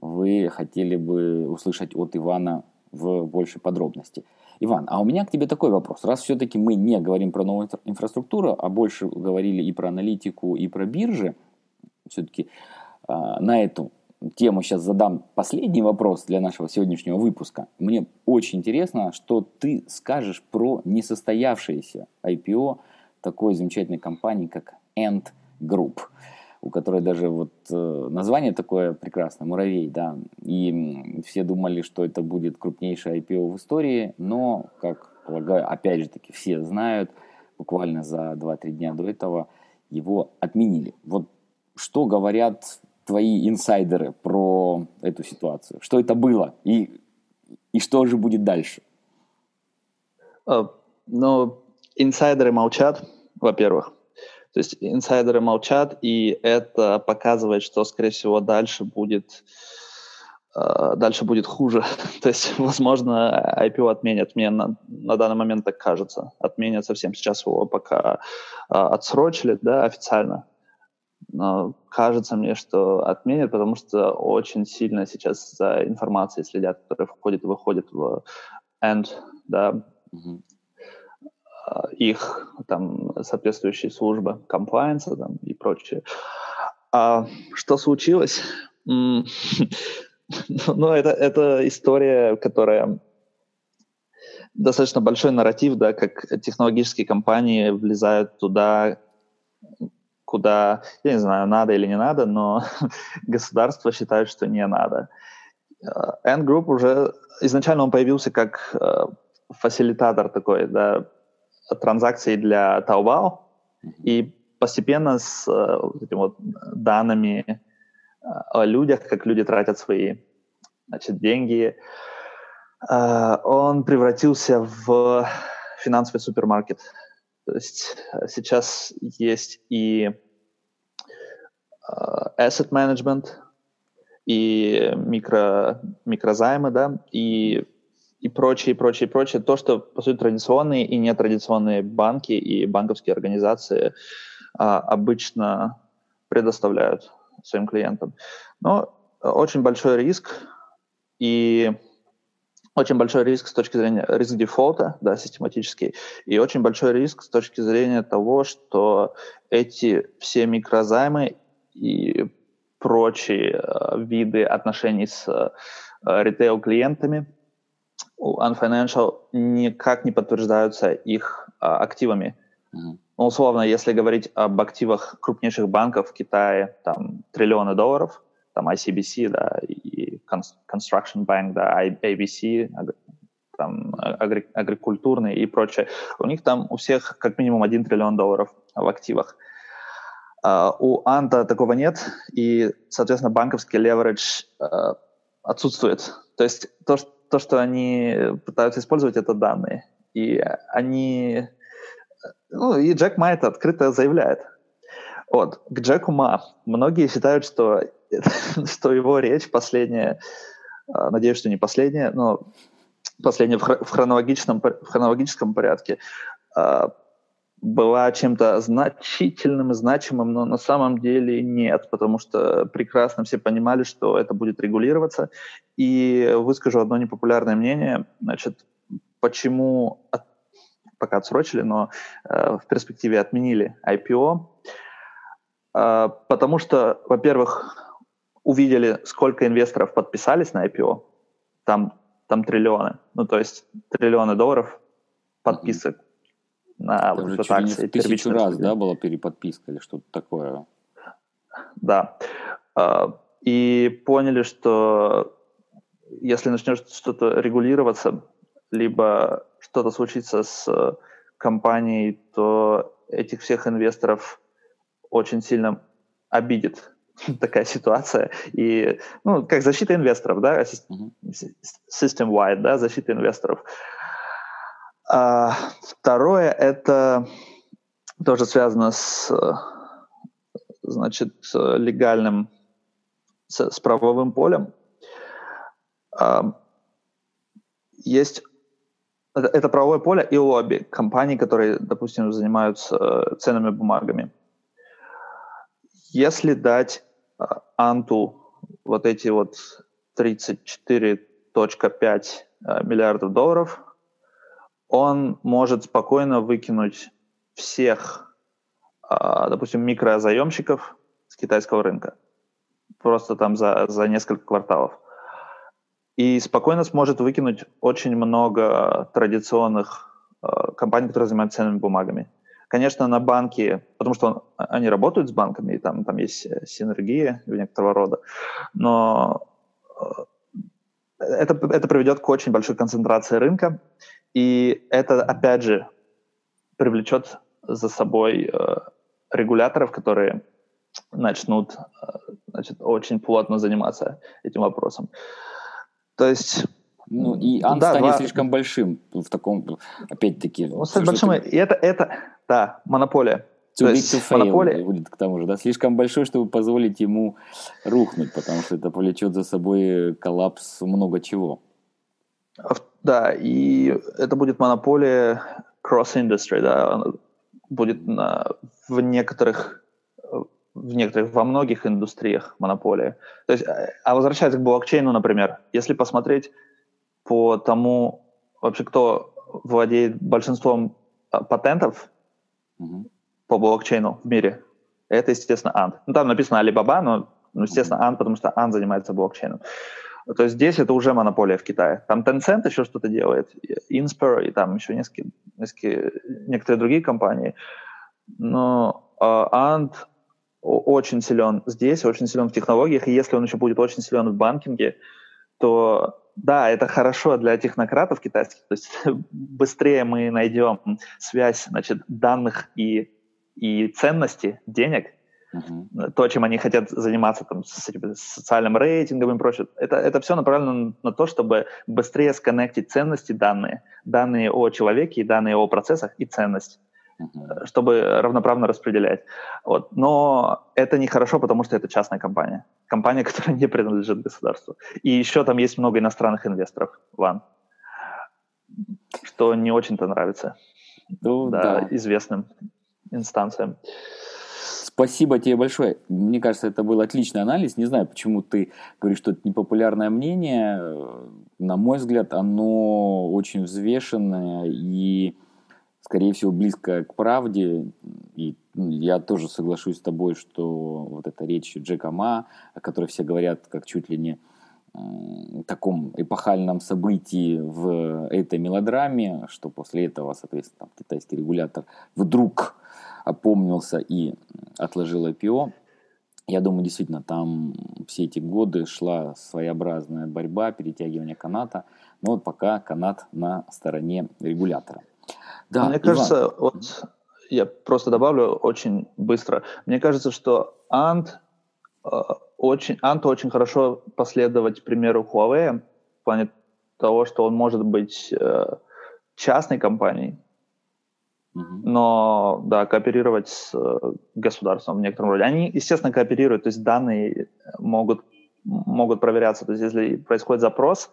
вы хотели бы услышать от Ивана в большей подробности. Иван, а у меня к тебе такой вопрос. Раз все-таки мы не говорим про новую инфраструктуру, а больше говорили и про аналитику, и про биржи, все-таки э, а, на эту тему сейчас задам последний вопрос для нашего сегодняшнего выпуска. Мне очень интересно, что ты скажешь про несостоявшееся IPO такой замечательной компании, как Ant Group. У которой даже вот э, название такое прекрасное, «Муравей», да, и все думали, что это будет крупнейшее IPO в истории, но, как полагаю, опять же таки все знают, буквально за 2-3 дня до этого его отменили. Вот что говорят твои инсайдеры про эту ситуацию? Что это было и, и что же будет дальше? Uh, ну, инсайдеры молчат, во-первых. То есть инсайдеры молчат, и это показывает, что, скорее всего, дальше будет, э, дальше будет хуже. То есть, возможно, IPO отменят. Мне на, на данный момент так кажется. Отменят совсем. Сейчас его пока э, отсрочили, да, официально. Но кажется мне, что отменят, потому что очень сильно сейчас за информацией следят, которая входит и выходит в end, да, mm-hmm их там соответствующие службы комплайенса там, и прочее. А что случилось? Ну, это, это история, которая достаточно большой нарратив, да, как технологические компании влезают туда, куда, я не знаю, надо или не надо, но государство считает, что не надо. N-Group уже изначально он появился как э, фасилитатор такой, да, транзакций для Taobao, и постепенно с э, вот этими вот данными э, о людях, как люди тратят свои значит, деньги, э, он превратился в финансовый супермаркет. То есть сейчас есть и asset management, и микро, микрозаймы, да, и и прочее, и прочее, и прочее. То, что, по сути, традиционные и нетрадиционные банки и банковские организации а, обычно предоставляют своим клиентам. Но очень большой риск и очень большой риск с точки зрения риск дефолта, да, систематический, и очень большой риск с точки зрения того, что эти все микрозаймы и прочие э, виды отношений с э, ритейл-клиентами – Unfinancial никак не подтверждаются их а, активами. Mm-hmm. Ну, условно, если говорить об активах крупнейших банков в Китае, там триллионы долларов, там ICBC, да, и Construction Bank, да, ABC, там агри- агрикультурный и прочее, у них там у всех как минимум 1 триллион долларов в активах. Uh, у Анта такого нет, и, соответственно, банковский леверидж uh, отсутствует. То есть то, что то, что они пытаются использовать, это данные. И они... Ну, и Джек Ма это открыто заявляет. Вот, к Джеку Ма. Многие считают, что, что его речь последняя, а, надеюсь, что не последняя, но последняя в хронологическом, в хронологическом порядке, а, была чем-то значительным и значимым, но на самом деле нет, потому что прекрасно все понимали, что это будет регулироваться. И выскажу одно непопулярное мнение, значит, почему от, пока отсрочили, но э, в перспективе отменили IPO, э, потому что, во-первых, увидели, сколько инвесторов подписались на IPO, там, там триллионы, ну то есть триллионы долларов подписок на вот этот акции. Тысячу раз, да, была переподписка или что-то такое? Да. А, и поняли, что если начнет что-то регулироваться, либо что-то случится с компанией, то этих всех инвесторов очень сильно обидит такая ситуация. И, ну, как защита инвесторов, да, system-wide, да, защита инвесторов. А второе — это тоже связано с, значит, легальным, с, с правовым полем. А, есть это, это правовое поле и лобби компаний, которые, допустим, занимаются э, ценными бумагами. Если дать а, Анту вот эти вот 34.5 э, миллиардов долларов, он может спокойно выкинуть всех, а, допустим, микрозаемщиков с китайского рынка. Просто там за, за несколько кварталов. И спокойно сможет выкинуть очень много традиционных а, компаний, которые занимаются ценными бумагами. Конечно, на банки, потому что он, они работают с банками, и там, там есть синергия некоторого рода, но это, это приведет к очень большой концентрации рынка, и это, опять же, привлечет за собой э, регуляторов, которые начнут э, значит, очень плотно заниматься этим вопросом. То есть... Ну, и Ан да, станет два... слишком большим в таком, опять-таки... Он станет большим, и это, это, да, монополия. Too То есть to монополия... будет к тому же, да, слишком большой, чтобы позволить ему рухнуть, потому что это повлечет за собой коллапс много чего. Да, и это будет монополия cross-industry, да, будет на, в некоторых в некоторых, во многих индустриях монополия. То есть, а возвращаясь к блокчейну, например, если посмотреть по тому, вообще кто владеет большинством а, патентов mm-hmm. по блокчейну в мире, это, естественно, Ant. Ну, там написано Alibaba, но, ну, естественно, Ant, потому что Ant занимается блокчейном. То есть здесь это уже монополия в Китае. Там Tencent еще что-то делает, Inspire и там еще несколько, несколько, некоторые другие компании. Но uh, Ant очень силен здесь, очень силен в технологиях, и если он еще будет очень силен в банкинге, то да, это хорошо для технократов китайских, то есть быстрее мы найдем связь значит, данных и, и ценности, денег, Uh-huh. То, чем они хотят заниматься, там, с, с социальным рейтингом и прочее, это, это все направлено на, на то, чтобы быстрее сконнектить ценности данные, данные о человеке и данные о процессах и ценность, uh-huh. чтобы равноправно распределять. Вот. Но это нехорошо, потому что это частная компания. Компания, которая не принадлежит государству. И еще там есть много иностранных инвесторов, Ван, что не очень-то нравится ну, да, да. известным инстанциям. Спасибо тебе большое. Мне кажется, это был отличный анализ. Не знаю, почему ты говоришь, что это непопулярное мнение. На мой взгляд, оно очень взвешенное и, скорее всего, близко к правде. И ну, я тоже соглашусь с тобой, что вот эта речь Джека Ма, о которой все говорят как чуть ли не таком эпохальном событии в этой мелодраме, что после этого, соответственно, там, китайский регулятор вдруг опомнился и отложил IPO. Я думаю, действительно, там все эти годы шла своеобразная борьба, перетягивание каната. Но вот пока канат на стороне регулятора. Да, Мне Иван. кажется, вот я просто добавлю очень быстро. Мне кажется, что Ант очень, Ант очень хорошо последовать примеру Huawei в плане того, что он может быть э, частной компанией, но, да, кооперировать с э, государством в некотором роде. Они, естественно, кооперируют, то есть данные могут, могут проверяться. То есть если происходит запрос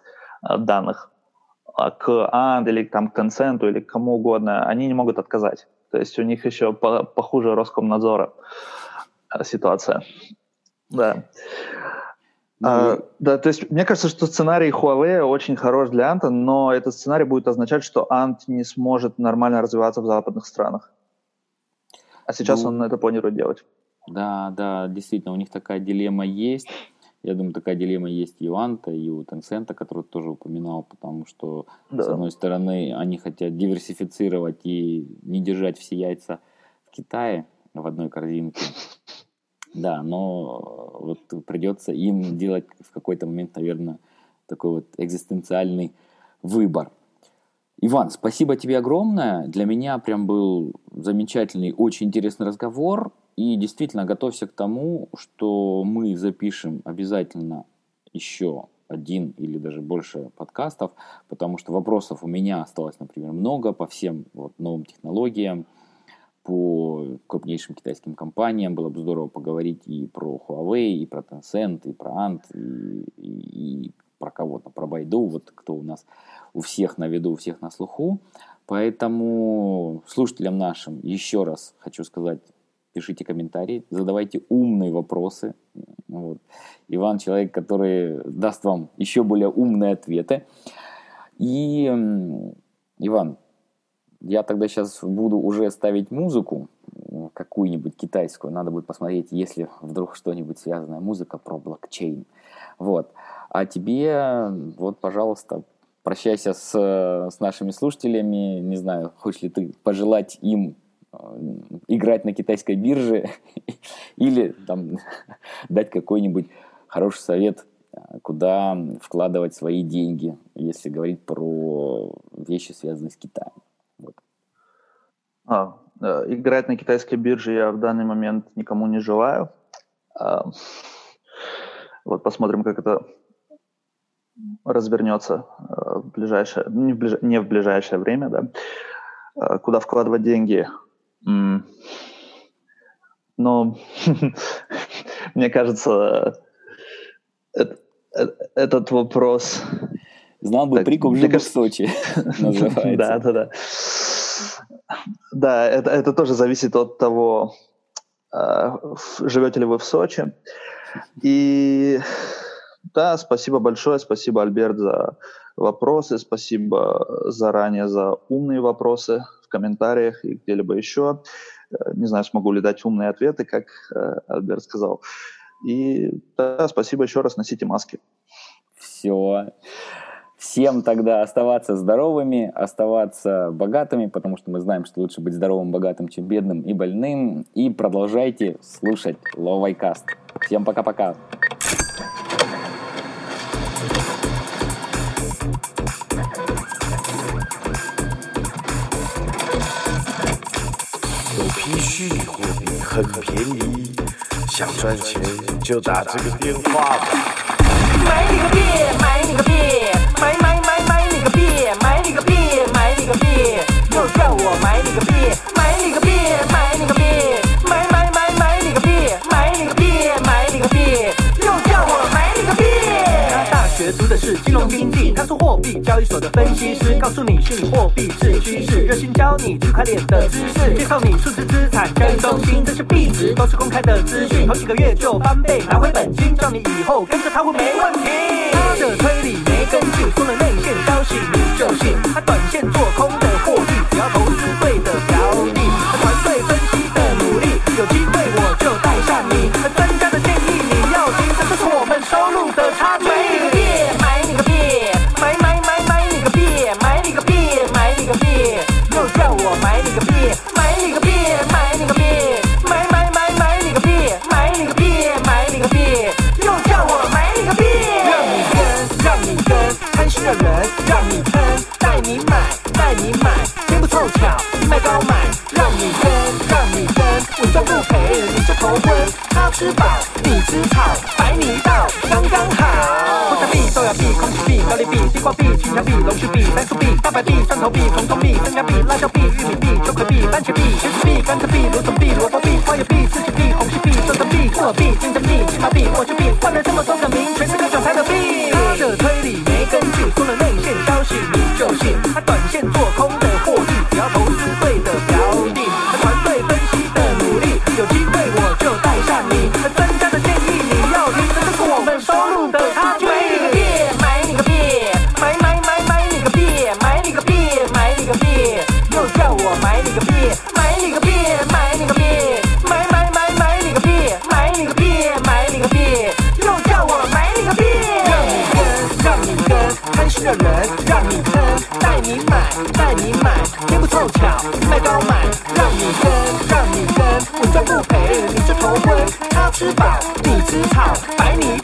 э, данных э, к АНД или там, к Tencent или к кому угодно, они не могут отказать. То есть у них еще по, похуже Роскомнадзора ситуация. Да. Ну, а, да, то есть мне кажется, что сценарий Huawei очень хорош для Анта, но этот сценарий будет означать, что Ант не сможет нормально развиваться в западных странах. А сейчас ну, он это планирует делать. Да, да, действительно, у них такая дилемма есть. Я думаю, такая дилемма есть и у Анта, и у Tencent, который тоже упоминал, потому что, да. с одной стороны, они хотят диверсифицировать и не держать все яйца в Китае в одной корзинке. Да, но э, вот придется им делать в какой-то момент, наверное, такой вот экзистенциальный выбор. Иван, спасибо тебе огромное. Для меня прям был замечательный, очень интересный разговор. И действительно, готовься к тому, что мы запишем обязательно еще один или даже больше подкастов, потому что вопросов у меня осталось, например, много по всем вот новым технологиям, по крупнейшим китайским компаниям. Было бы здорово поговорить и про Huawei, и про Tencent, и про Ant, и, и, и про кого-то, про Baidu, вот кто у нас у всех на виду, у всех на слуху. Поэтому слушателям нашим еще раз хочу сказать, пишите комментарии, задавайте умные вопросы. Вот. Иван человек, который даст вам еще более умные ответы. И, Иван, я тогда сейчас буду уже ставить музыку, какую-нибудь китайскую. Надо будет посмотреть, если вдруг что-нибудь связанная музыка про блокчейн. Вот. А тебе, вот, пожалуйста, прощайся с, с нашими слушателями. Не знаю, хочешь ли ты пожелать им играть на китайской бирже или там дать какой-нибудь хороший совет, куда вкладывать свои деньги, если говорить про вещи, связанные с Китаем. А, играть на китайской бирже я в данный момент никому не желаю. А, вот посмотрим, как это развернется э, в ближайшее, не в, ближ, не в ближайшее время, да, э, куда вкладывать деньги. Но мне кажется, этот вопрос... Знал бы прикуп, жил в Сочи, называется. Да, да, да. Да, это, это тоже зависит от того, э, живете ли вы в Сочи. И да, спасибо большое, спасибо, Альберт, за вопросы, спасибо заранее за умные вопросы в комментариях и где-либо еще. Э, не знаю, смогу ли дать умные ответы, как э, Альберт сказал. И да, спасибо еще раз, носите маски. Все. Всем тогда оставаться здоровыми, оставаться богатыми, потому что мы знаем, что лучше быть здоровым, богатым, чем бедным и больным. И продолжайте слушать Ловайкаст. Всем пока-пока.虚拟货币很便宜，想赚钱就打这个电话吧。买你个币，买你个币， 买买买买你个币，买你个币，买你个币，又叫我买你个币，买你个币，买你个币，买买买买你个币，买你个币，买你个币，又叫我买你个币。他大学读的是金融经济，他做货币交易所的分析师，告诉你虚拟货币是趋势，热心教你区块链的知识，介绍你数字资产交易中心，这些币值都是公开的资讯，头几个月就翻倍，拿回本金，叫你以后跟着他会没问题。他的推理根据，说了内线消息你就信，他短线做空跟，稳赚不赔，你就头昏，他吃饱，你吃草，白泥道，刚刚好。国产币、豆芽币、空气币、高丽币、地瓜币、青椒币、龙须币、番薯币、大白币、蒜头币、红葱币、生姜币、辣椒币、玉米币、秋葵币、番茄币、茄子币、甘蔗币、芦笋币、萝卜币、花椰币、四季币、红心币、酸橙币、木耳币、金针币、金毛币、苕球币，换了这么多个名，全是卖高买，让你跟，让你跟，稳赚不赔，你就头昏，他吃饱，你吃草，白你